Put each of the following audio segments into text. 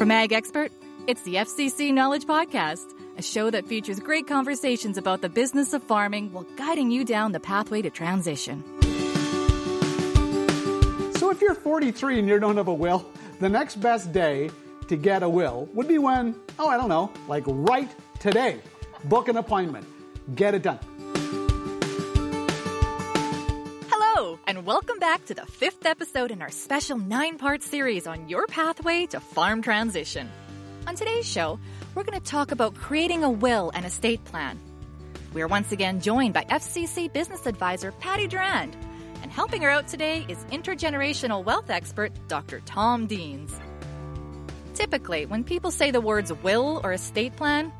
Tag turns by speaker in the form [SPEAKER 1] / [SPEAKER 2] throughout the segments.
[SPEAKER 1] From Ag Expert, it's the FCC Knowledge Podcast, a show that features great conversations about the business of farming while guiding you down the pathway to transition.
[SPEAKER 2] So if you're 43 and you don't have a will, the next best day to get a will would be when, oh, I don't know, like right today. Book an appointment. Get it done.
[SPEAKER 1] And welcome back to the fifth episode in our special nine part series on your pathway to farm transition. On today's show, we're going to talk about creating a will and estate plan. We are once again joined by FCC business advisor Patty Durand, and helping her out today is intergenerational wealth expert Dr. Tom Deans. Typically, when people say the words will or estate plan,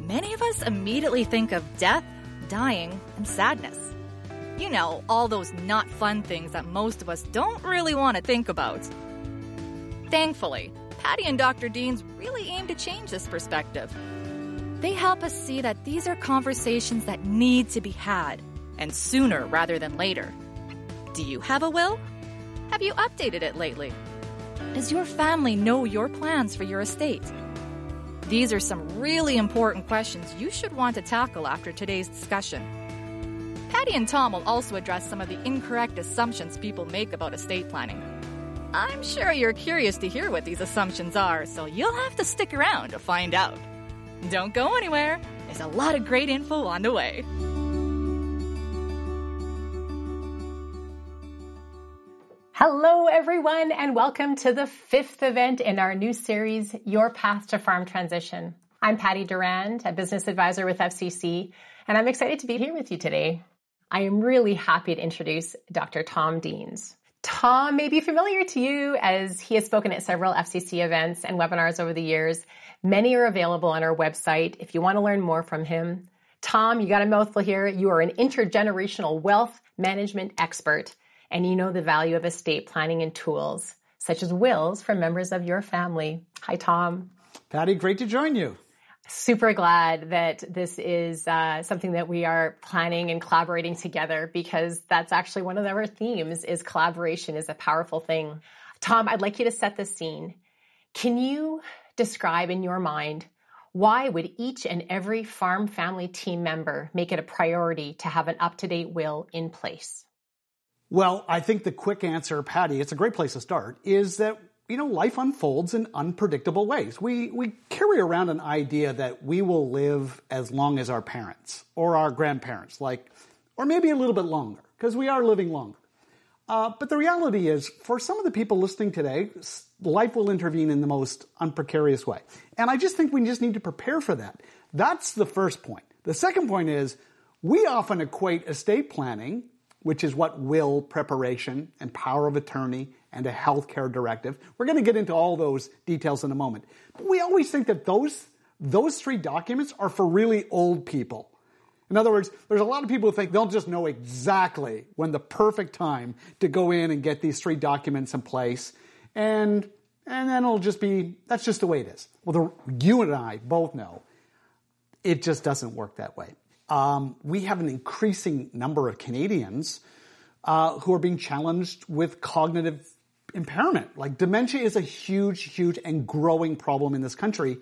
[SPEAKER 1] many of us immediately think of death, dying, and sadness. You know, all those not fun things that most of us don't really want to think about. Thankfully, Patty and Dr. Deans really aim to change this perspective. They help us see that these are conversations that need to be had, and sooner rather than later. Do you have a will? Have you updated it lately? Does your family know your plans for your estate? These are some really important questions you should want to tackle after today's discussion. Patty and Tom will also address some of the incorrect assumptions people make about estate planning. I'm sure you're curious to hear what these assumptions are, so you'll have to stick around to find out. Don't go anywhere, there's a lot of great info on the way.
[SPEAKER 3] Hello, everyone, and welcome to the fifth event in our new series, Your Path to Farm Transition. I'm Patty Durand, a business advisor with FCC, and I'm excited to be here with you today. I am really happy to introduce Dr. Tom Deans. Tom may be familiar to you as he has spoken at several FCC events and webinars over the years. Many are available on our website if you want to learn more from him. Tom, you got a mouthful here. You are an intergenerational wealth management expert and you know the value of estate planning and tools such as wills for members of your family. Hi, Tom.
[SPEAKER 2] Patty, great to join you.
[SPEAKER 3] Super glad that this is uh, something that we are planning and collaborating together because that's actually one of our themes is collaboration is a powerful thing. Tom, I'd like you to set the scene. Can you describe in your mind why would each and every farm family team member make it a priority to have an up-to-date will in place?
[SPEAKER 2] Well, I think the quick answer, Patty, it's a great place to start, is that you know, life unfolds in unpredictable ways. We, we carry around an idea that we will live as long as our parents or our grandparents, like, or maybe a little bit longer, because we are living longer. Uh, but the reality is, for some of the people listening today, life will intervene in the most unprecarious way. And I just think we just need to prepare for that. That's the first point. The second point is, we often equate estate planning, which is what will preparation and power of attorney and a healthcare directive. We're going to get into all those details in a moment. But we always think that those, those three documents are for really old people. In other words, there's a lot of people who think they'll just know exactly when the perfect time to go in and get these three documents in place. And, and then it'll just be, that's just the way it is. Well, the, you and I both know it just doesn't work that way. Um, we have an increasing number of Canadians uh, who are being challenged with cognitive impairment. Like dementia is a huge, huge and growing problem in this country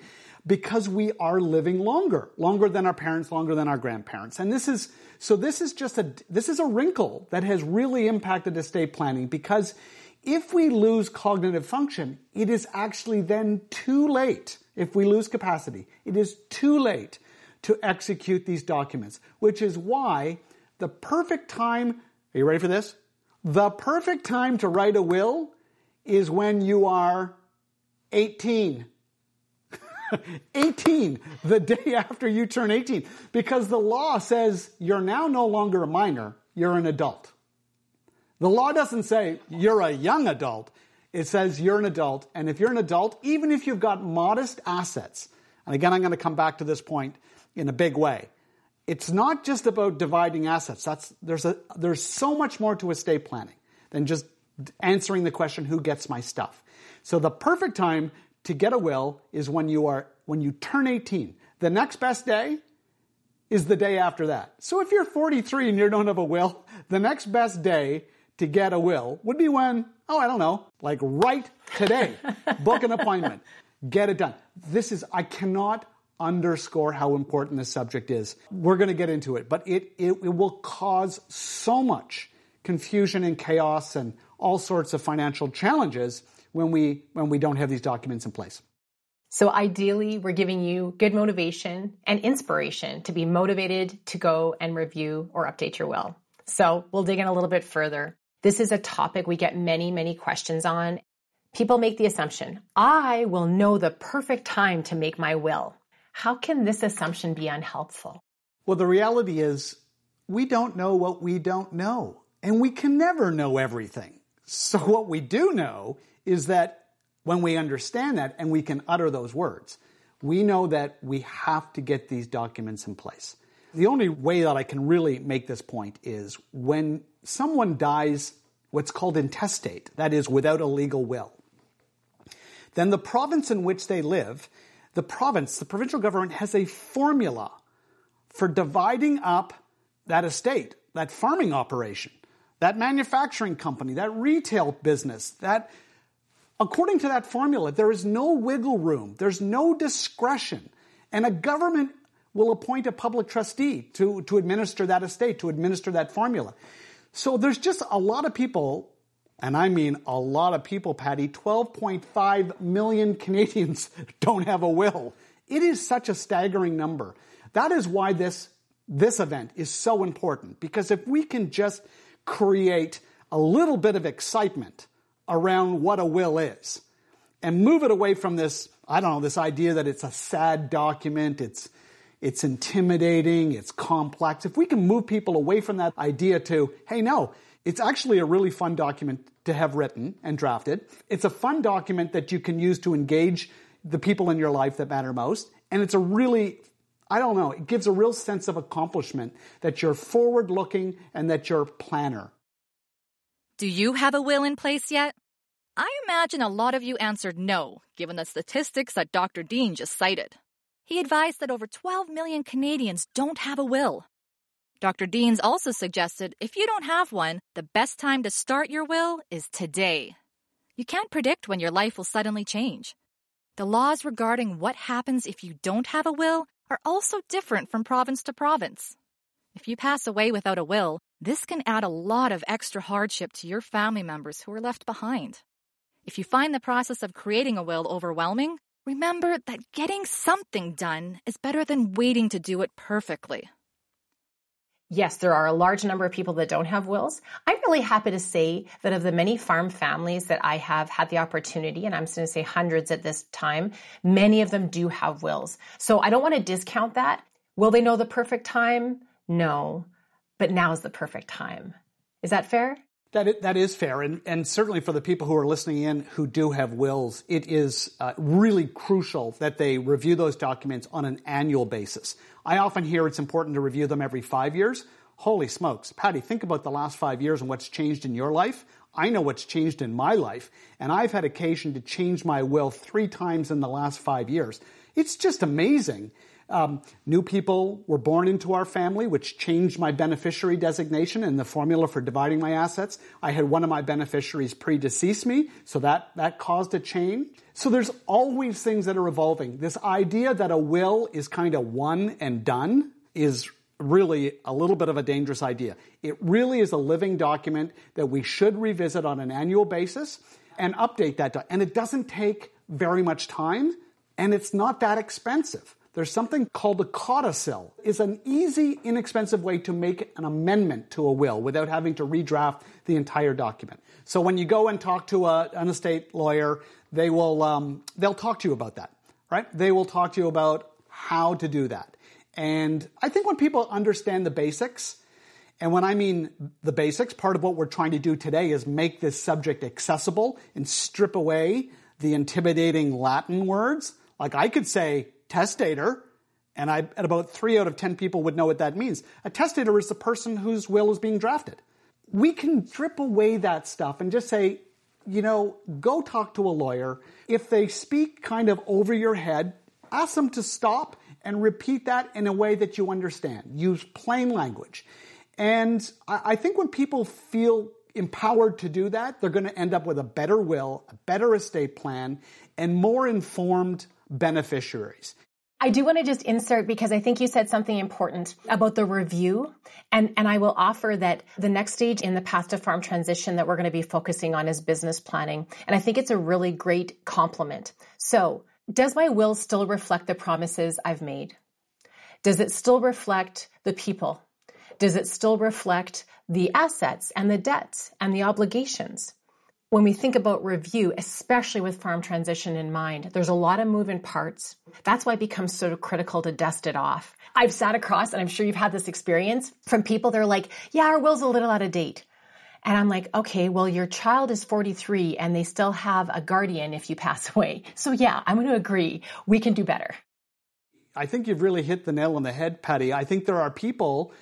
[SPEAKER 2] because we are living longer, longer than our parents, longer than our grandparents. And this is, so this is just a, this is a wrinkle that has really impacted estate planning because if we lose cognitive function, it is actually then too late. If we lose capacity, it is too late to execute these documents, which is why the perfect time, are you ready for this? The perfect time to write a will is when you are 18. 18, the day after you turn 18, because the law says you're now no longer a minor, you're an adult. The law doesn't say you're a young adult. It says you're an adult. And if you're an adult, even if you've got modest assets, and again, I'm going to come back to this point in a big way. It's not just about dividing assets. That's, there's, a, there's so much more to estate planning than just answering the question, who gets my stuff? So the perfect time to get a will is when you are, when you turn 18. The next best day is the day after that. So if you're 43 and you don't have a will, the next best day to get a will would be when, oh, I don't know, like right today. Book an appointment. Get it done. This is, I cannot underscore how important this subject is. We're going to get into it, but it, it, it will cause so much confusion and chaos and all sorts of financial challenges when we, when we don't have these documents in place.
[SPEAKER 3] So ideally, we're giving you good motivation and inspiration to be motivated to go and review or update your will. So we'll dig in a little bit further. This is a topic we get many, many questions on. People make the assumption, I will know the perfect time to make my will. How can this assumption be unhelpful?
[SPEAKER 2] Well, the reality is we don't know what we don't know, and we can never know everything. So what we do know is that when we understand that and we can utter those words, we know that we have to get these documents in place. The only way that I can really make this point is when someone dies what's called intestate, that is, without a legal will, then the province in which they live, the province, the provincial government has a formula for dividing up that estate, that farming operation, that manufacturing company, that retail business, that According to that formula, there is no wiggle room, there's no discretion, and a government will appoint a public trustee to, to administer that estate, to administer that formula. So there's just a lot of people, and I mean a lot of people, Patty, 12.5 million Canadians don't have a will. It is such a staggering number. That is why this, this event is so important, because if we can just create a little bit of excitement, around what a will is and move it away from this, I don't know, this idea that it's a sad document, it's, it's intimidating, it's complex. If we can move people away from that idea to, hey, no, it's actually a really fun document to have written and drafted. It's a fun document that you can use to engage the people in your life that matter most. And it's a really, I don't know, it gives a real sense of accomplishment that you're forward looking and that you're a planner.
[SPEAKER 1] Do you have a will in place yet? I imagine a lot of you answered no, given the statistics that Dr. Dean just cited. He advised that over 12 million Canadians don't have a will. Dr. Deans also suggested if you don't have one, the best time to start your will is today. You can't predict when your life will suddenly change. The laws regarding what happens if you don't have a will are also different from province to province. If you pass away without a will, this can add a lot of extra hardship to your family members who are left behind. If you find the process of creating a will overwhelming, remember that getting something done is better than waiting to do it perfectly.
[SPEAKER 3] Yes, there are a large number of people that don't have wills. I'm really happy to say that of the many farm families that I have had the opportunity, and I'm going to say hundreds at this time, many of them do have wills. So I don't want to discount that. Will they know the perfect time? No but now is the perfect time. Is that fair?
[SPEAKER 2] That is, that is fair, and, and certainly for the people who are listening in who do have wills, it is uh, really crucial that they review those documents on an annual basis. I often hear it's important to review them every five years. Holy smokes, Patty, think about the last five years and what's changed in your life. I know what's changed in my life, and I've had occasion to change my will three times in the last five years. It's just amazing. Um, new people were born into our family, which changed my beneficiary designation and the formula for dividing my assets. I had one of my beneficiaries predecease me, so that, that caused a change. So there's always things that are evolving. This idea that a will is kind of one and done is really a little bit of a dangerous idea. It really is a living document that we should revisit on an annual basis and update that. And it doesn't take very much time and it's not that expensive. There's something called a codicil. It's an easy, inexpensive way to make an amendment to a will without having to redraft the entire document. So when you go and talk to a, an estate lawyer, they will um, they'll talk to you about that, right? They will talk to you about how to do that. And I think when people understand the basics, and when I mean the basics, part of what we're trying to do today is make this subject accessible and strip away the intimidating Latin words. Like I could say testator, and I, at about three out of ten people would know what that means. A testator is the person whose will is being drafted. We can strip away that stuff and just say, you know, go talk to a lawyer. If they speak kind of over your head, ask them to stop and repeat that in a way that you understand. Use plain language. And I think when people feel empowered to do that, they're going to end up with a better will, a better estate plan, and more informed beneficiaries.
[SPEAKER 3] I do want to just insert because I think you said something important about the review. And, and I will offer that the next stage in the path to farm transition that we're going to be focusing on is business planning. And I think it's a really great complement. So does my will still reflect the promises I've made? Does it still reflect the people? Does it still reflect the assets and the debts and the obligations? When we think about review, especially with farm transition in mind, there's a lot of moving parts. That's why it becomes so critical to dust it off. I've sat across, and I'm sure you've had this experience from people that are like, yeah, our will's a little out of date. And I'm like, okay, well, your child is 43 and they still have a guardian if you pass away. So yeah, I'm going to agree. We can do better.
[SPEAKER 2] I think you've really hit the nail on the head, Patty. I think there are people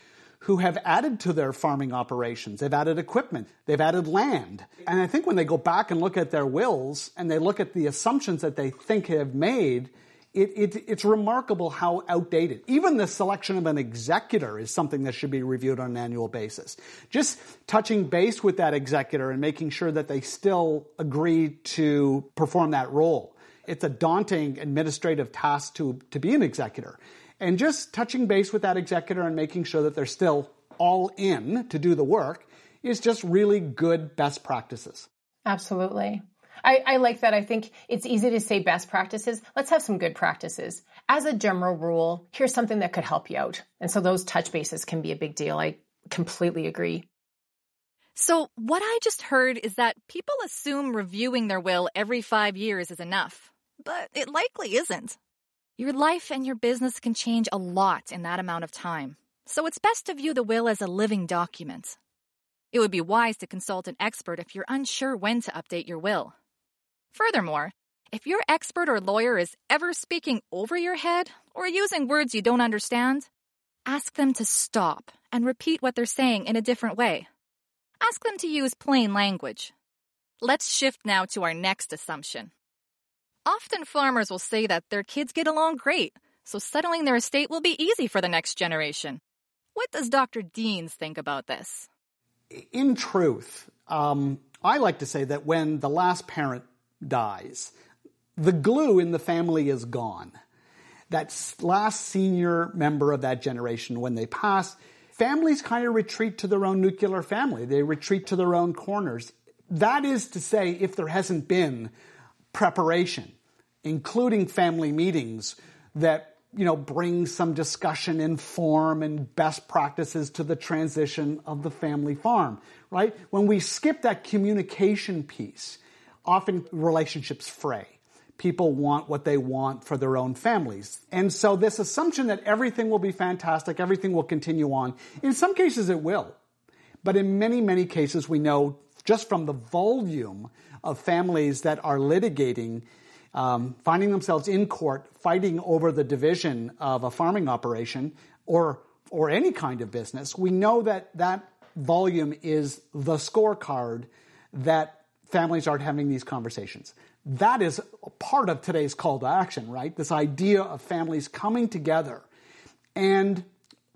[SPEAKER 2] who have added to their farming operations. They've added equipment. They've added land. And I think when they go back and look at their wills and they look at the assumptions that they think have made, it, it, it's remarkable how outdated. Even the selection of an executor is something that should be reviewed on an annual basis. Just touching base with that executor and making sure that they still agree to perform that role. It's a daunting administrative task to, to be an executor and just touching base with that executor and making sure that they're still all in to do the work is just really good best practices.
[SPEAKER 3] Absolutely. I, I, like that. I think it's easy to say best practices. Let's have some good practices. As a general rule, here's something that could help you out. And so those touch bases can be a big deal. I completely agree.
[SPEAKER 1] So, what I just heard is that people assume reviewing their will every five years is enough, but it likely isn't. Your life and your business can change a lot in that amount of time, so it's best to view the will as a living document. It would be wise to consult an expert if you're unsure when to update your will. Furthermore, if your expert or lawyer is ever speaking over your head or using words you don't understand, ask them to stop and repeat what they're saying in a different way. Ask them to use plain language. Let's shift now to our next assumption. Often farmers will say that their kids get along great, so settling their estate will be easy for the next generation. What does Dr. Deans think about this?
[SPEAKER 2] In truth, um, I like to say that when the last parent dies, the glue in the family is gone. That last senior member of that generation, when they pass, families kind of retreat to their own nuclear family. They retreat to their own corners. That is to say, if there hasn't been preparation, including family meetings that you know bring some discussion in form and best practices to the transition of the family farm right? When we skip that communication piece often relationships fray. People want what they want for their own families. And so this assumption that everything will be fantastic everything will continue on in some cases it will. But in many many cases we know just from the volume of families that are litigating, um, finding themselves in court fighting over the division of a farming operation or or any kind of business, we know that that volume is the scorecard that families are having these conversations. That is part of today's call to action, right? This idea of families coming together and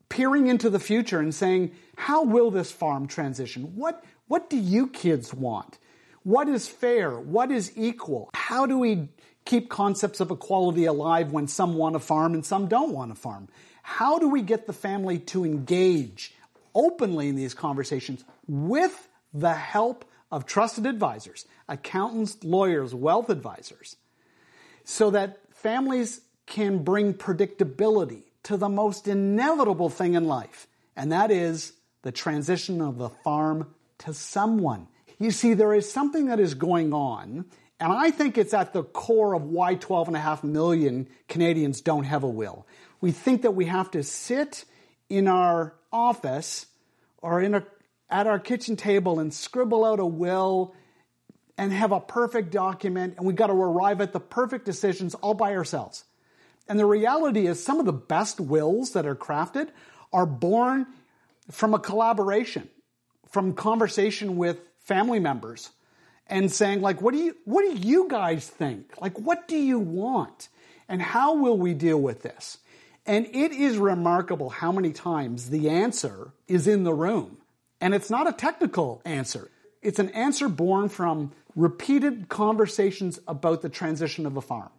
[SPEAKER 2] peering into the future and saying, how will this farm transition? What, what do you kids want? What is fair? What is equal? How do we keep concepts of equality alive when some want to farm and some don't want to farm? How do we get the family to engage openly in these conversations with the help of trusted advisors, accountants, lawyers, wealth advisors, so that families can bring predictability to the most inevitable thing in life, and that is the transition of the farm to someone. You see, there is something that is going on, and I think it's at the core of why 12.5 million Canadians don't have a will. We think that we have to sit in our office or in a, at our kitchen table and scribble out a will and have a perfect document, and we've got to arrive at the perfect decisions all by ourselves. And the reality is, some of the best wills that are crafted are born from a collaboration, from conversation with family members and saying like what do you what do you guys think? Like what do you want? And how will we deal with this? And it is remarkable how many times the answer is in the room. And it's not a technical answer. It's an answer born from repeated conversations about the transition of a farm.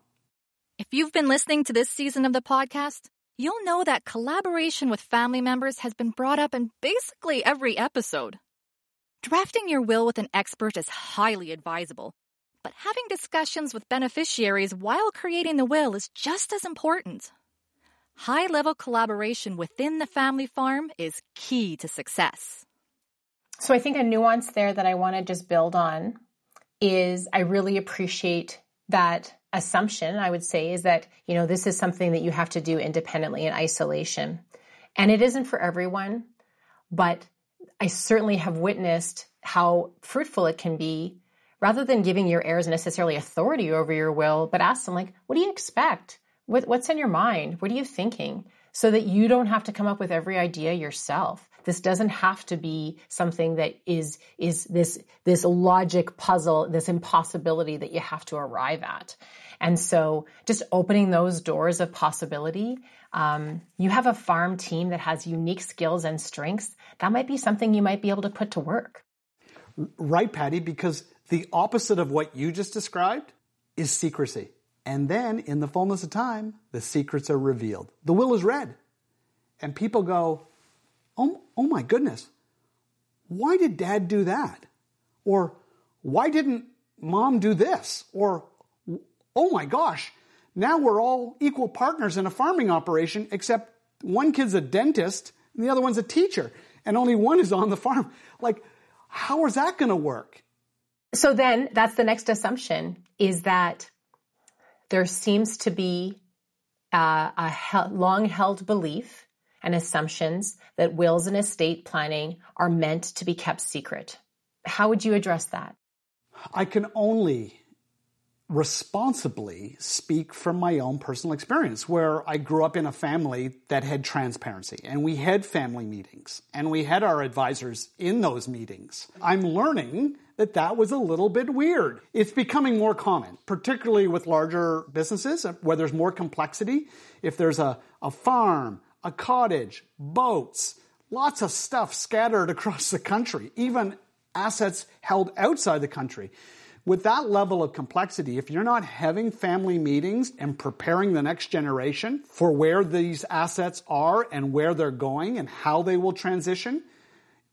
[SPEAKER 1] If you've been listening to this season of the podcast, you'll know that collaboration with family members has been brought up in basically every episode. Drafting your will with an expert is highly advisable, but having discussions with beneficiaries while creating the will is just as important. High level collaboration within the family farm is key to success.
[SPEAKER 3] So I think a nuance there that I want to just build on is I really appreciate that assumption, I would say, is that, you know, this is something that you have to do independently in isolation. And it isn't for everyone, but I certainly have witnessed how fruitful it can be rather than giving your heirs necessarily authority over your will, but ask them like, what do you expect? What, what's in your mind? What are you thinking? So that you don't have to come up with every idea yourself. This doesn't have to be something that is, is this, this logic puzzle, this impossibility that you have to arrive at. And so just opening those doors of possibility, um, you have a farm team that has unique skills and strengths. That might be something you might be able to put to work.
[SPEAKER 2] Right, Patty, because the opposite of what you just described is secrecy. And then, in the fullness of time, the secrets are revealed. The will is read. And people go, oh, oh my goodness, why did dad do that? Or why didn't mom do this? Or, oh my gosh, now we're all equal partners in a farming operation, except one kid's a dentist and the other one's a teacher, and only one is on the farm. Like, how is that going to work?
[SPEAKER 3] So then that's the next assumption is that there seems to be uh, a he- long held belief and assumptions that wills and estate planning are meant to be kept secret. How would you address that?
[SPEAKER 2] I can only responsibly speak from my own personal experience where I grew up in a family that had transparency and we had family meetings and we had our advisors in those meetings. I'm learning that that was a little bit weird. It's becoming more common, particularly with larger businesses where there's more complexity. If there's a, a farm, a cottage, boats, lots of stuff scattered across the country, even assets held outside the country. With that level of complexity, if you're not having family meetings and preparing the next generation for where these assets are and where they're going and how they will transition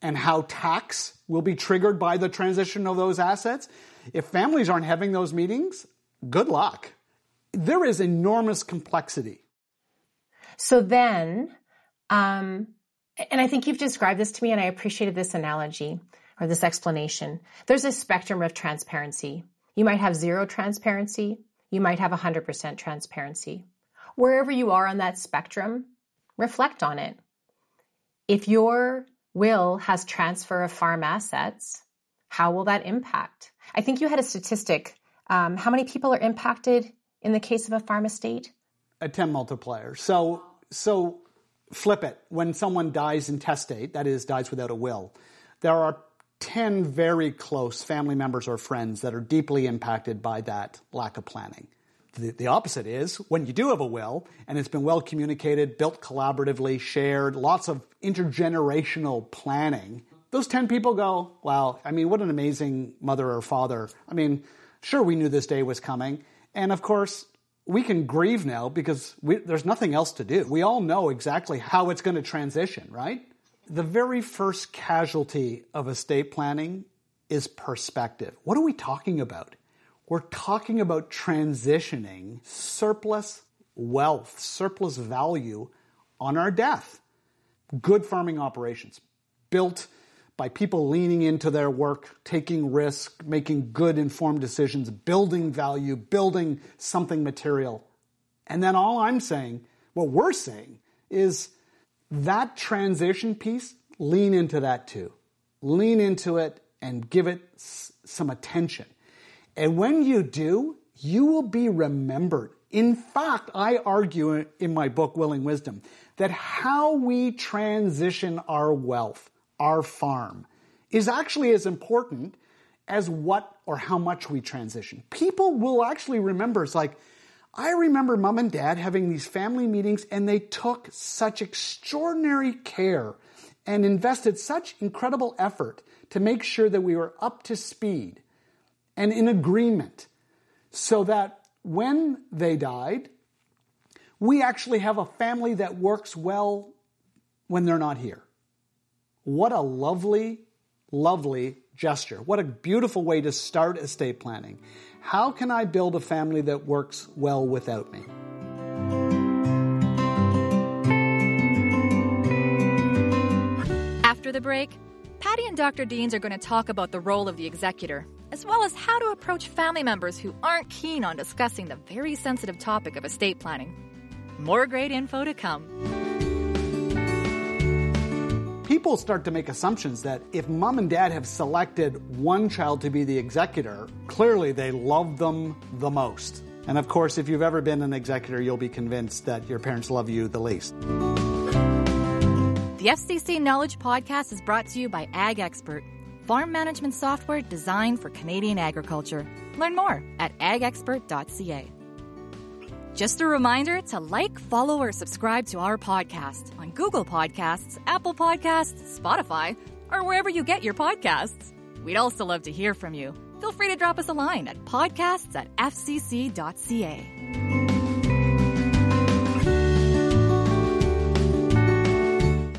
[SPEAKER 2] and how tax will be triggered by the transition of those assets, if families aren't having those meetings, good luck. There is enormous complexity.
[SPEAKER 3] So then, um, and I think you've described this to me and I appreciated this analogy or this explanation. There's a spectrum of transparency. You might have zero transparency. You might have 100% transparency. Wherever you are on that spectrum, reflect on it. If your will has transfer of farm assets, how will that impact? I think you had a statistic. Um, how many people are impacted in the case of a farm estate?
[SPEAKER 2] A 10 multiplier. So, so flip it. When someone dies intestate, that is, dies without a will, there are 10 very close family members or friends that are deeply impacted by that lack of planning. The, the, opposite is when you do have a will and it's been well communicated, built collaboratively, shared, lots of intergenerational planning, those 10 people go, wow, I mean, what an amazing mother or father. I mean, sure, we knew this day was coming. And of course, we can grieve now because we, there's nothing else to do. We all know exactly how it's going to transition, right? The very first casualty of estate planning is perspective. What are we talking about? We're talking about transitioning surplus wealth, surplus value on our death. Good farming operations built by people leaning into their work, taking risk, making good informed decisions, building value, building something material. And then all I'm saying, what we're saying is that transition piece, lean into that too. Lean into it and give it some attention. And when you do, you will be remembered. In fact, I argue in my book, Willing Wisdom, that how we transition our wealth, our farm, is actually as important as what or how much we transition. People will actually remember. It's like, I remember mom and dad having these family meetings and they took such extraordinary care and invested such incredible effort to make sure that we were up to speed and in agreement so that when they died, we actually have a family that works well when they're not here. What a lovely, lovely gesture. What a beautiful way to start estate planning. How can I build a family that works well without me?
[SPEAKER 1] After the break, Patty and Dr. Deans are going to talk about the role of the executor, as well as how to approach family members who aren't keen on discussing the very sensitive topic of estate planning. More great info to come.
[SPEAKER 2] People start to make assumptions that if mom and dad have selected one child to be the executor, clearly they love them the most. And of course, if you've ever been an executor, you'll be convinced that your parents love you the least.
[SPEAKER 1] The FCC Knowledge Podcast is brought to you by Ag Expert, farm management software designed for Canadian agriculture. Learn more at agexpert.ca. Just a reminder to like, follow, or subscribe to our podcast on Google Podcasts, Apple Podcasts, Spotify, or wherever you get your podcasts. We'd also love to hear from you. Feel free to drop us a line at podcasts at fcc.ca.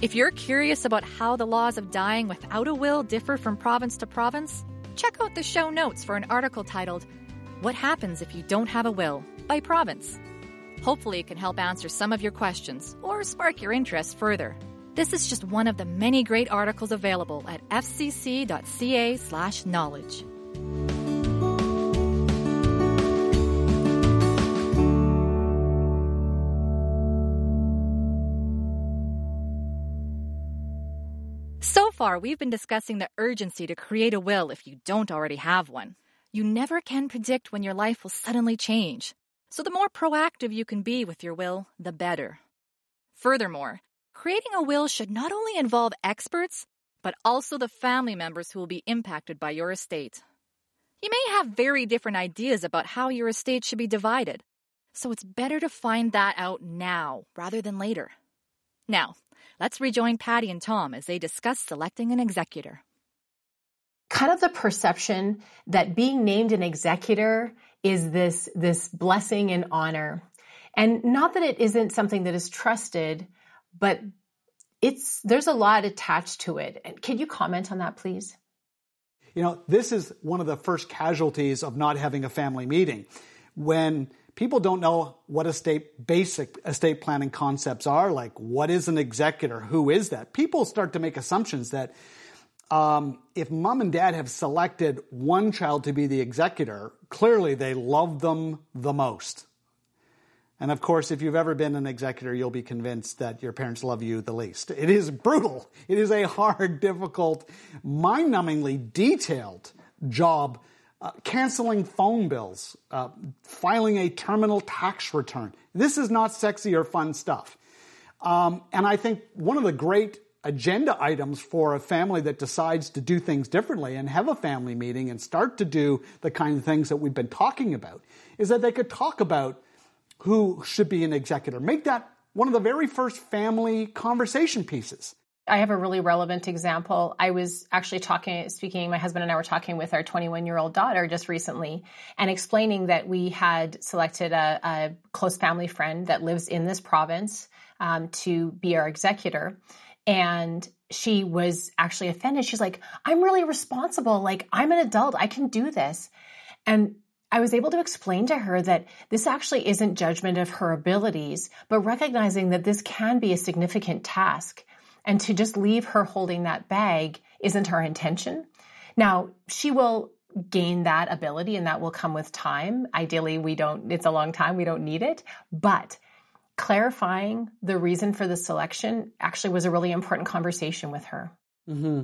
[SPEAKER 1] If you're curious about how the laws of dying without a will differ from province to province, check out the show notes for an article titled, What Happens If You Don't Have a Will by Province. Hopefully, it can help answer some of your questions or spark your interest further. This is just one of the many great articles available at fcc.ca/slash knowledge. So far, we've been discussing the urgency to create a will if you don't already have one. You never can predict when your life will suddenly change. So the more proactive you can be with your will, the better. Furthermore, creating a will should not only involve experts, but also the family members who will be impacted by your estate. You may have very different ideas about how your estate should be divided, so it's better to find that out now rather than later. Now, let's rejoin Patty and Tom as they discuss selecting an executor.
[SPEAKER 3] Kind of the perception that being named an executor is this, this blessing and honor. And not that it isn't something that is trusted, but it's, there's a lot attached to it. And can you comment on that, please?
[SPEAKER 2] You know, this is one of the first casualties of not having a family meeting. When people don't know what estate basic estate planning concepts are, like what is an executor, who is that, people start to make assumptions that um, if mom and dad have selected one child to be the executor, clearly they love them the most. And of course, if you've ever been an executor, you'll be convinced that your parents love you the least. It is brutal. It is a hard, difficult, mind numbingly detailed job. Uh, canceling phone bills, uh, filing a terminal tax return. This is not sexy or fun stuff. Um, and I think one of the great agenda items for a family that decides to do things differently and have a family meeting and start to do the kind of things that we've been talking about is that they could talk about who should be an executor. Make that one of the very first family conversation pieces.
[SPEAKER 3] I have a really relevant example. I was actually talking, speaking, my husband and I were talking with our 21 year old daughter just recently and explaining that we had selected a, a close family friend that lives in this province um, to be our executor. And she was actually offended. She's like, I'm really responsible. Like, I'm an adult. I can do this. And I was able to explain to her that this actually isn't judgment of her abilities, but recognizing that this can be a significant task. And to just leave her holding that bag isn't our intention. Now, she will gain that ability and that will come with time. Ideally, we don't, it's a long time, we don't need it. But clarifying the reason for the selection actually was a really important conversation with her.
[SPEAKER 2] Mm-hmm.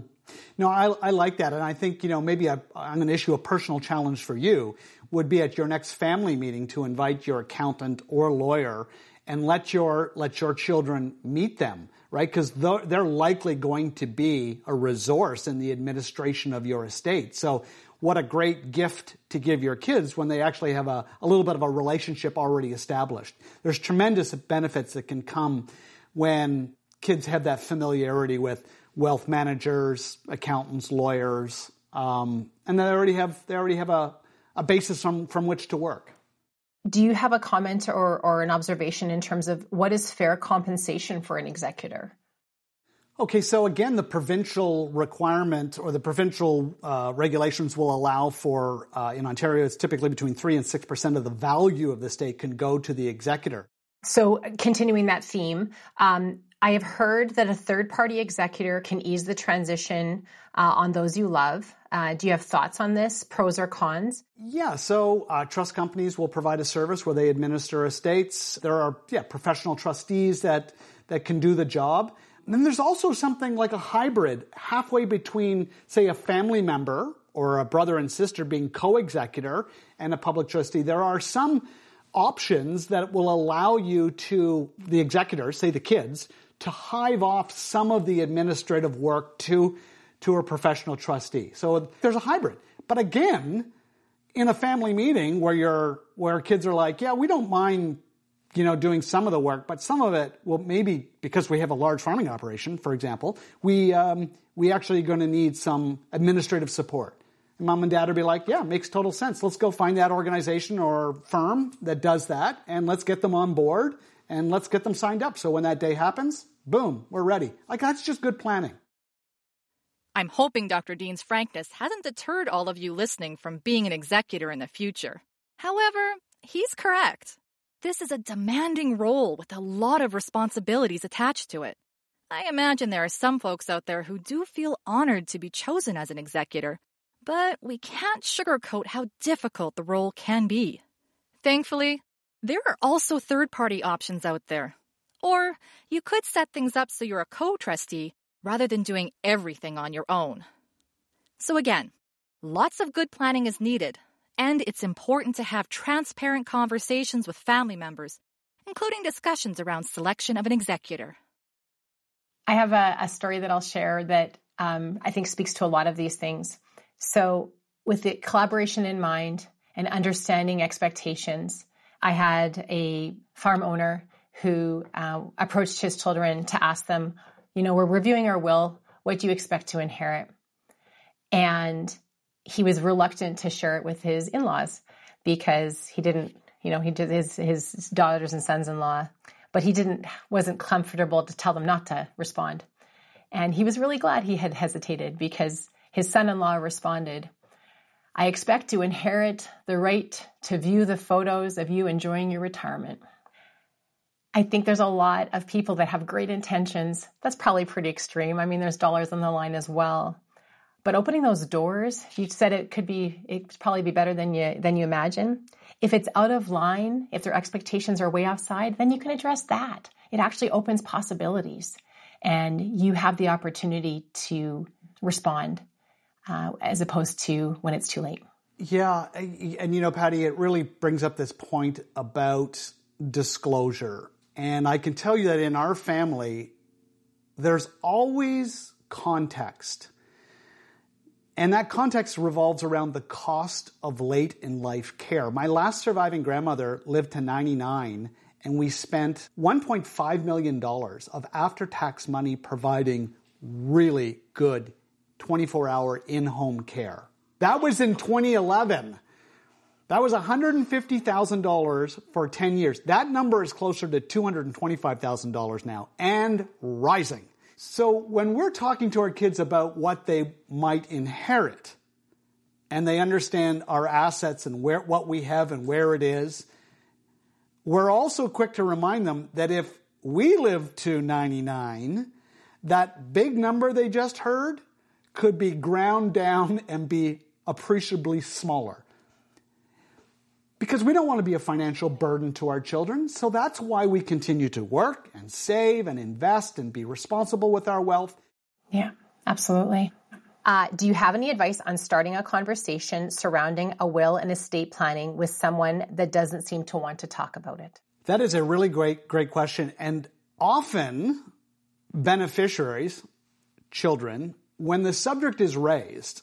[SPEAKER 2] No, I, I, like that. And I think, you know, maybe I, I'm going to issue a personal challenge for you would be at your next family meeting to invite your accountant or lawyer and let your, let your children meet them, right? Because they're likely going to be a resource in the administration of your estate. So what a great gift to give your kids when they actually have a, a little bit of a relationship already established. There's tremendous benefits that can come when kids have that familiarity with wealth managers, accountants, lawyers, um, and they already have they already have a, a basis from, from which to work.
[SPEAKER 3] Do you have a comment or, or an observation in terms of what is fair compensation for an executor?
[SPEAKER 2] Okay, so again, the provincial requirement or the provincial uh, regulations will allow for, uh, in Ontario, it's typically between 3 and 6% of the value of the state can go to the executor.
[SPEAKER 3] So, continuing that theme, um, I have heard that a third party executor can ease the transition uh, on those you love. Uh, do you have thoughts on this, pros or cons?
[SPEAKER 2] Yeah, so uh, trust companies will provide a service where they administer estates. There are yeah professional trustees that that can do the job. Then there's also something like a hybrid, halfway between, say, a family member or a brother and sister being co-executor and a public trustee. There are some options that will allow you to, the executor, say the kids, to hive off some of the administrative work to, to a professional trustee. So there's a hybrid. But again, in a family meeting where you're, where kids are like, yeah, we don't mind, you know, doing some of the work, but some of it, well, maybe because we have a large farming operation, for example, we, um, we actually going to need some administrative support. And mom and dad will be like, yeah, makes total sense. Let's go find that organization or firm that does that and let's get them on board and let's get them signed up. So when that day happens, boom, we're ready. Like that's just good planning.
[SPEAKER 1] I'm hoping Dr. Dean's frankness hasn't deterred all of you listening from being an executor in the future. However, he's correct. This is a demanding role with a lot of responsibilities attached to it. I imagine there are some folks out there who do feel honored to be chosen as an executor, but we can't sugarcoat how difficult the role can be. Thankfully, there are also third party options out there or you could set things up so you're a co trustee rather than doing everything on your own. So, again, lots of good planning is needed, and it's important to have transparent conversations with family members, including discussions around selection of an executor.
[SPEAKER 3] I have a, a story that I'll share that um, I think speaks to a lot of these things. So, with the collaboration in mind and understanding expectations, I had a farm owner who uh, approached his children to ask them, you know, we're reviewing our will. What do you expect to inherit? And he was reluctant to share it with his in-laws because he didn't, you know, he did his, his daughters and sons-in-law, but he didn't, wasn't comfortable to tell them not to respond. And he was really glad he had hesitated because his son-in-law responded, I expect to inherit the right to view the photos of you enjoying your retirement. I think there's a lot of people that have great intentions. That's probably pretty extreme. I mean, there's dollars on the line as well. But opening those doors, you said it could be, it probably be better than you, than you imagine. If it's out of line, if their expectations are way outside, then you can address that. It actually opens possibilities and you have the opportunity to respond uh, as opposed to when it's too late.
[SPEAKER 2] Yeah. And, you know, Patty, it really brings up this point about disclosure and I can tell you that in our family, there's always context. And that context revolves around the cost of late in life care. My last surviving grandmother lived to 99, and we spent $1.5 million of after tax money providing really good 24 hour in home care. That was in 2011. That was $150,000 for 10 years. That number is closer to $225,000 now and rising. So when we're talking to our kids about what they might inherit and they understand our assets and where, what we have and where it is, we're also quick to remind them that if we live to 99, that big number they just heard could be ground down and be appreciably smaller because we don't want to be a financial burden to our children. So that's why we continue to work and save and invest and be responsible with our wealth.
[SPEAKER 3] Yeah, absolutely. Uh, do you have any advice on starting a conversation surrounding a will and estate planning with someone that doesn't seem to want to talk about it?
[SPEAKER 2] That is a really great, great question. And often beneficiaries, children, when the subject is raised,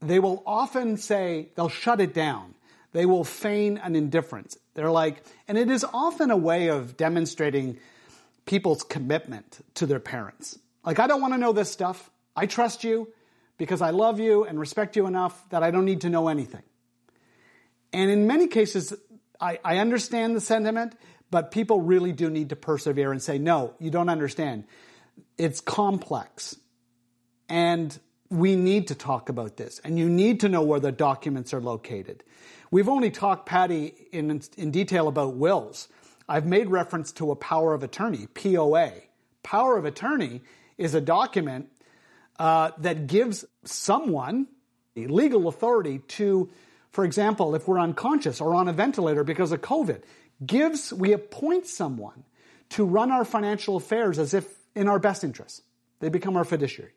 [SPEAKER 2] they will often say, they'll shut it down they will feign an indifference. They're like, and it is often a way of demonstrating people's commitment to their parents. Like, I don't want to know this stuff. I trust you because I love you and respect you enough that I don't need to know anything. And in many cases, I, I understand the sentiment, but people really do need to persevere and say, no, you don't understand. It's complex. And we need to talk about this. And you need to know where the documents are located. We've only talked, Patty, in, in detail about wills. I've made reference to a power of attorney, POA. Power of attorney is a document uh, that gives someone legal authority to, for example, if we're unconscious or on a ventilator because of COVID, gives, we appoint someone to run our financial affairs as if in our best interest. They become our fiduciary.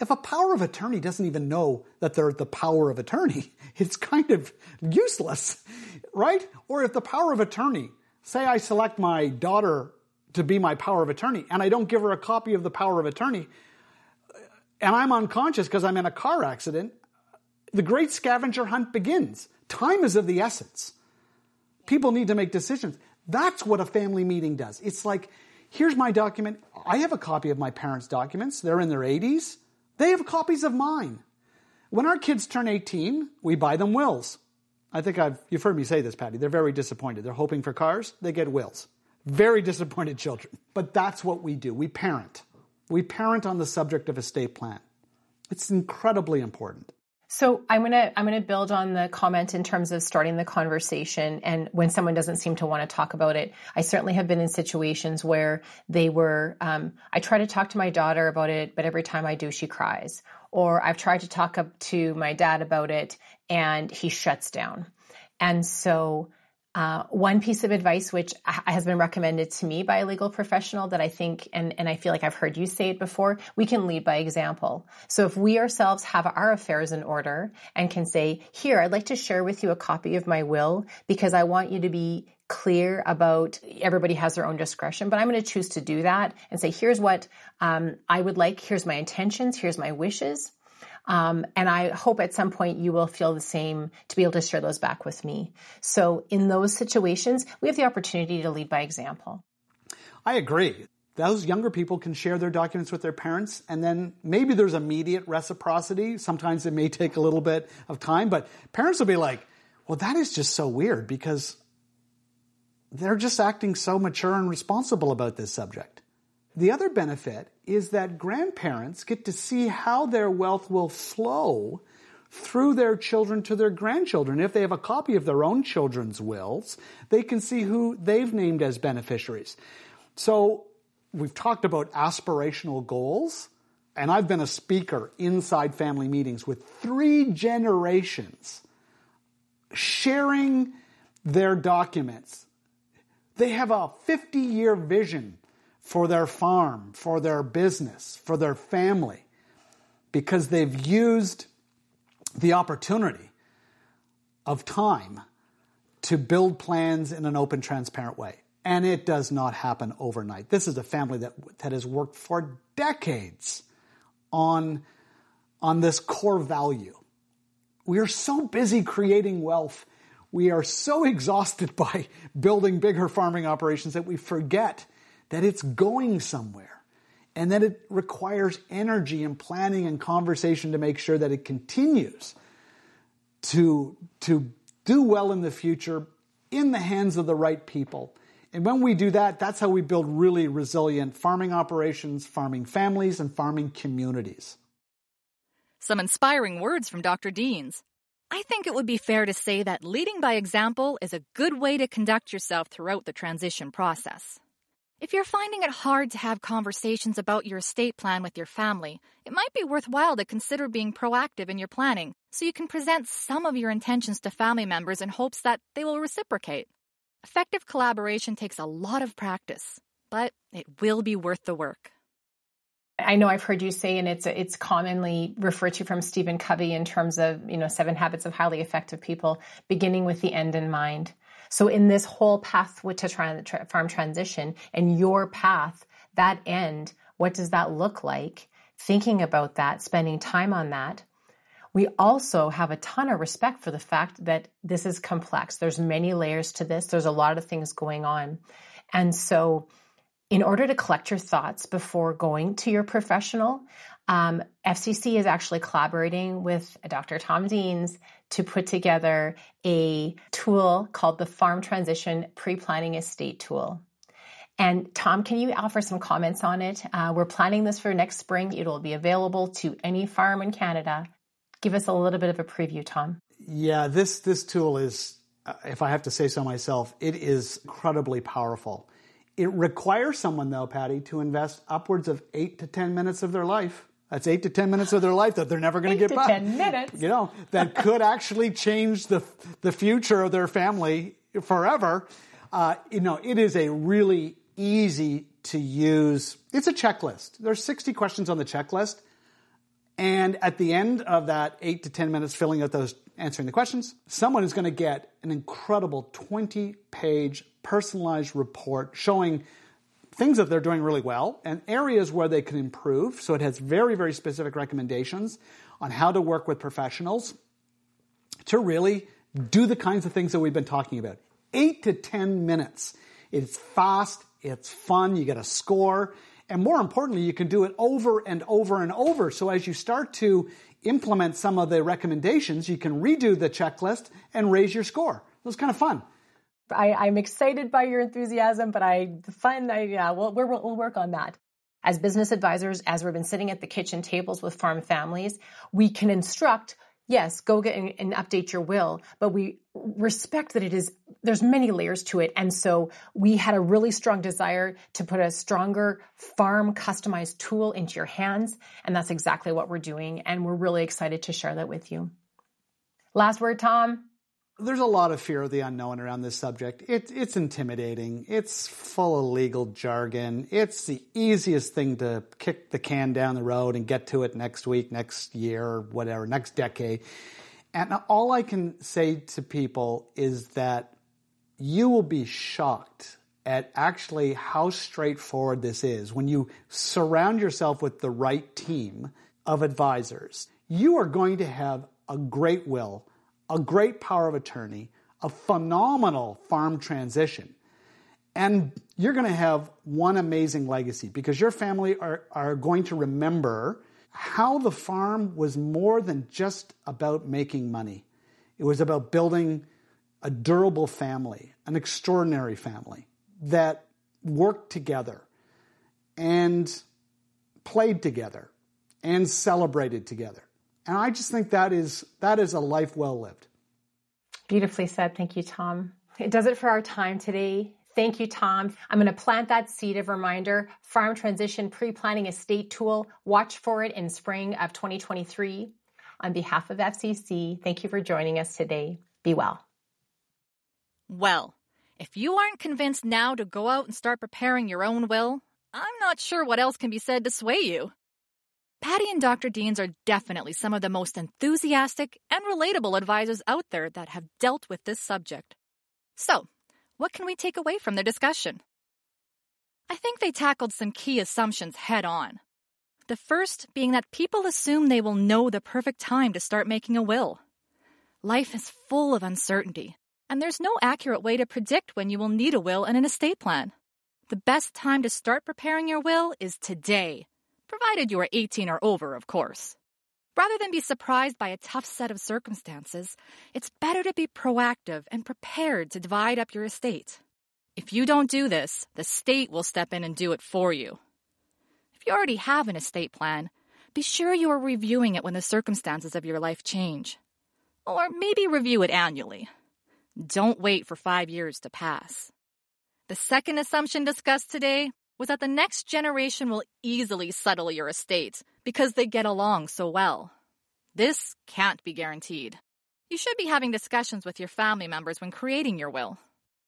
[SPEAKER 2] If a power of attorney doesn't even know that they're the power of attorney, it's kind of useless, right? Or if the power of attorney, say I select my daughter to be my power of attorney and I don't give her a copy of the power of attorney uh, and I'm unconscious because I'm in a car accident, the great scavenger hunt begins. Time is of the essence. People need to make decisions. That's what a family meeting does. It's like, here's my document. I have a copy of my parents' documents. They're in their 80s. They have copies of mine. When our kids turn 18, we buy them wills. I think I've, you've heard me say this, Patty. They're very disappointed. They're hoping for cars. They get wills. Very disappointed children. But that's what we do. We parent. We parent on the subject of estate plan. It's incredibly important.
[SPEAKER 3] So I'm gonna I'm gonna build on the comment in terms of starting the conversation and when someone doesn't seem to want to talk about it. I certainly have been in situations where they were. Um, I try to talk to my daughter about it, but every time I do, she cries. Or I've tried to talk up to my dad about it, and he shuts down. And so uh, one piece of advice which has been recommended to me by a legal professional that I think, and, and I feel like I've heard you say it before, we can lead by example. So if we ourselves have our affairs in order and can say, here, I'd like to share with you a copy of my will because I want you to be clear about everybody has their own discretion, but I'm going to choose to do that and say, here's what um, I would like, here's my intentions, here's my wishes. Um, and I hope at some point you will feel the same to be able to share those back with me. So in those situations, we have the opportunity to lead by example.
[SPEAKER 2] I agree. Those younger people can share their documents with their parents, and then maybe there's immediate reciprocity. Sometimes it may take a little bit of time, but parents will be like, well, that is just so weird because they're just acting so mature and responsible about this subject. The other benefit is that grandparents get to see how their wealth will flow through their children to their grandchildren. If they have a copy of their own children's wills, they can see who they've named as beneficiaries. So we've talked about aspirational goals, and I've been a speaker inside family meetings with three generations sharing their documents. They have a 50 year vision for their farm, for their business, for their family, because they've used the opportunity of time to build plans in an open, transparent way. And it does not happen overnight. This is a family that, that has worked for decades on, on this core value. We are so busy creating wealth. We are so exhausted by building bigger farming operations that we forget that it's going somewhere and that it requires energy and planning and conversation to make sure that it continues to, to do well in the future in the hands of the right people. And when we do that, that's how we build really resilient farming operations, farming families, and farming communities.
[SPEAKER 1] Some inspiring words from Dr. Deans. I think it would be fair to say that leading by example is a good way to conduct yourself throughout the transition process. If you're finding it hard to have conversations about your estate plan with your family, it might be worthwhile to consider being proactive in your planning so you can present some of your intentions to family members in hopes that they will reciprocate. Effective collaboration takes a lot of practice, but it will be worth the work.
[SPEAKER 3] I know I've heard you say, and it's it's commonly referred to from Stephen Covey in terms of you know seven habits of highly effective people, beginning with the end in mind. So in this whole path to tra- farm transition and your path, that end, what does that look like? Thinking about that, spending time on that. We also have a ton of respect for the fact that this is complex. There's many layers to this. There's a lot of things going on. And so In order to collect your thoughts before going to your professional, um, FCC is actually collaborating with Dr. Tom Deans to put together a tool called the Farm Transition Pre Planning Estate Tool. And Tom, can you offer some comments on it? Uh, we're planning this for next spring. It will be available to any farm in Canada. Give us a little bit of a preview, Tom.
[SPEAKER 2] Yeah, this this tool is, uh, if I have to say so myself, it is incredibly powerful. It requires someone, though, Patty, to invest upwards of eight to ten minutes of their life. That's eight to ten minutes of their life that they're never going to get back.
[SPEAKER 3] Ten minutes,
[SPEAKER 2] you know, that could actually change the the future of their family forever. Uh, you know, it is a really easy to use. It's a checklist. There's 60 questions on the checklist. And at the end of that eight to 10 minutes filling out those, answering the questions, someone is going to get an incredible 20 page personalized report showing things that they're doing really well and areas where they can improve. So it has very, very specific recommendations on how to work with professionals to really do the kinds of things that we've been talking about. Eight to 10 minutes. It's fast, it's fun, you get a score, and more importantly, you can do it over and over and over. So as you start to implement some of the recommendations, you can redo the checklist and raise your score. It was kind of fun.
[SPEAKER 3] I, am excited by your enthusiasm, but I fun. I, yeah, we'll, we'll work on that. As business advisors, as we've been sitting at the kitchen tables with farm families, we can instruct yes, go get and, and, update your will, but we respect that it is, there's many layers to it. And so we had a really strong desire to put a stronger farm customized tool into your hands. And that's exactly what we're doing. And we're really excited to share that with you. Last word, Tom
[SPEAKER 2] there's a lot of fear of the unknown around this subject. It, it's intimidating. It's full of legal jargon. It's the easiest thing to kick the can down the road and get to it next week, next year, whatever, next decade. And all I can say to people is that you will be shocked at actually how straightforward this is when you surround yourself with the right team of advisors. You are going to have a great will a great power of attorney, a phenomenal farm transition. And you're going to have one amazing legacy because your family are, are going to remember how the farm was more than just about making money. It was about building a durable family, an extraordinary family that worked together and played together and celebrated together. And I just think that is, that is a life well lived.
[SPEAKER 3] Beautifully said. Thank you, Tom. It does it for our time today. Thank you, Tom. I'm going to plant that seed of reminder. Farm Transition Pre-Planning Estate Tool. Watch for it in spring of 2023. On behalf of FCC, thank you for joining us today. Be well.
[SPEAKER 1] Well, if you aren't convinced now to go out and start preparing your own will, I'm not sure what else can be said to sway you. Patty and Dr. Deans are definitely some of the most enthusiastic and relatable advisors out there that have dealt with this subject. So, what can we take away from their discussion? I think they tackled some key assumptions head on. The first being that people assume they will know the perfect time to start making a will. Life is full of uncertainty, and there's no accurate way to predict when you will need a will and an estate plan. The best time to start preparing your will is today provided you are 18 or over, of course. Rather than be surprised by a tough set of circumstances, it's better to be proactive and prepared to divide up your estate. If you don't do this, the state will step in and do it for you. If you already have an estate plan, be sure you are reviewing it when the circumstances of your life change. Or maybe review it annually. Don't wait for five years to pass. The second assumption discussed today was that the next generation will easily settle your estate because they get along so well. This can't be guaranteed. You should be having discussions with your family members when creating your will.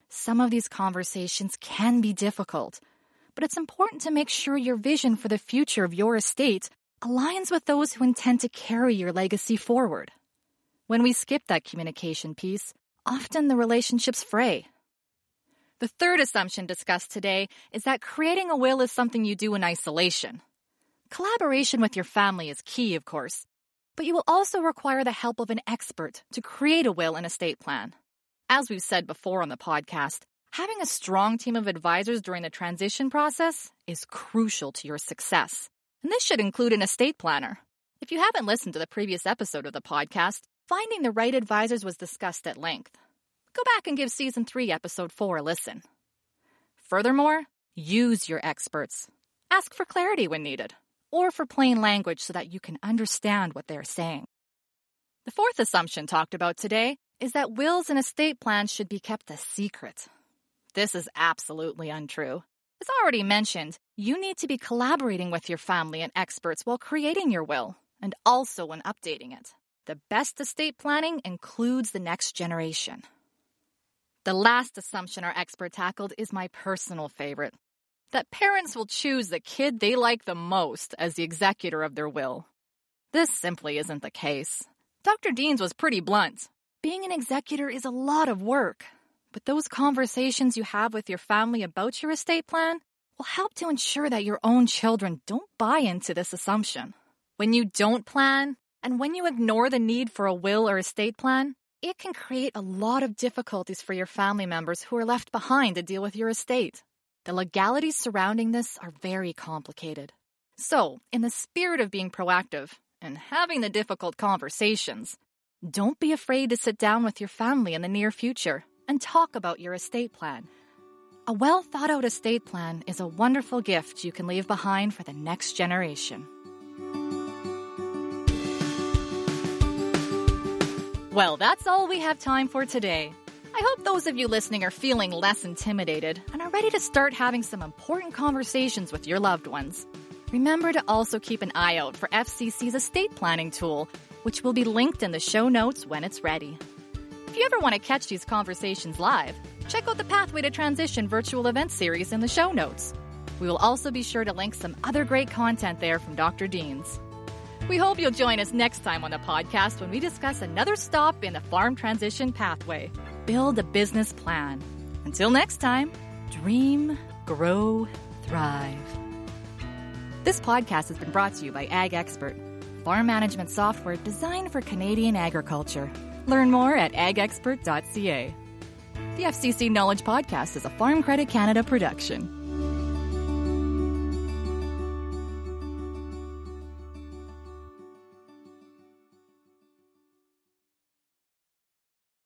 [SPEAKER 1] Some of these conversations can be difficult, but it's important to make sure your vision for the future of your estate aligns with those who intend to carry your legacy forward. When we skip that communication piece, often the relationships fray the third assumption discussed today is that creating a will is something you do in isolation. Collaboration with your family is key, of course, but you will also require the help of an expert to create a will and estate plan. As we've said before on the podcast, Having a strong team of advisors during the transition process is crucial to your success. And this should include an estate planner. If you haven't listened to the previous episode of the podcast, finding the right advisors was discussed at length. Go back and give season 3, episode 4 a listen. Furthermore, use your experts. Ask for clarity when needed, or for plain language so that you can understand what they're saying. The fourth assumption talked about today is that wills and estate plans should be kept a secret. This is absolutely untrue. As already mentioned, you need to be collaborating with your family and experts while creating your will, and also when updating it. The best estate planning includes the next generation. The last assumption our expert tackled is my personal favorite that parents will choose the kid they like the most as the executor of their will. This simply isn't the case. Dr. Deans was pretty blunt. Being an executor is a lot of work, but those conversations you have with your family about your estate plan will help to ensure that your own children don't buy into this assumption. When you don't plan, and when you ignore the need for a will or estate plan, it can create a lot of difficulties for your family members who are left behind to deal with your estate. The legalities surrounding this are very complicated. So, in the spirit of being proactive and having the difficult conversations, don't be afraid to sit down with your family in the near future and talk about your estate plan. A well thought out estate plan is a wonderful gift you can leave behind for the next generation. Well, that's all we have time for today. I hope those of you listening are feeling less intimidated and are ready to start having some important conversations with your loved ones. Remember to also keep an eye out for FCC's estate planning tool, which will be linked in the show notes when it's ready. If you ever want to catch these conversations live, check out the Pathway to Transition virtual event series in the show notes. We will also be sure to link some other great content there from Dr. Deans. We hope you'll join us next time on the podcast when we discuss another stop in the farm transition pathway build a business plan. Until next time, dream, grow, thrive. This podcast has been brought to you by Ag Expert, farm management software designed for Canadian agriculture. Learn more at agexpert.ca. The FCC Knowledge Podcast is a Farm Credit Canada production.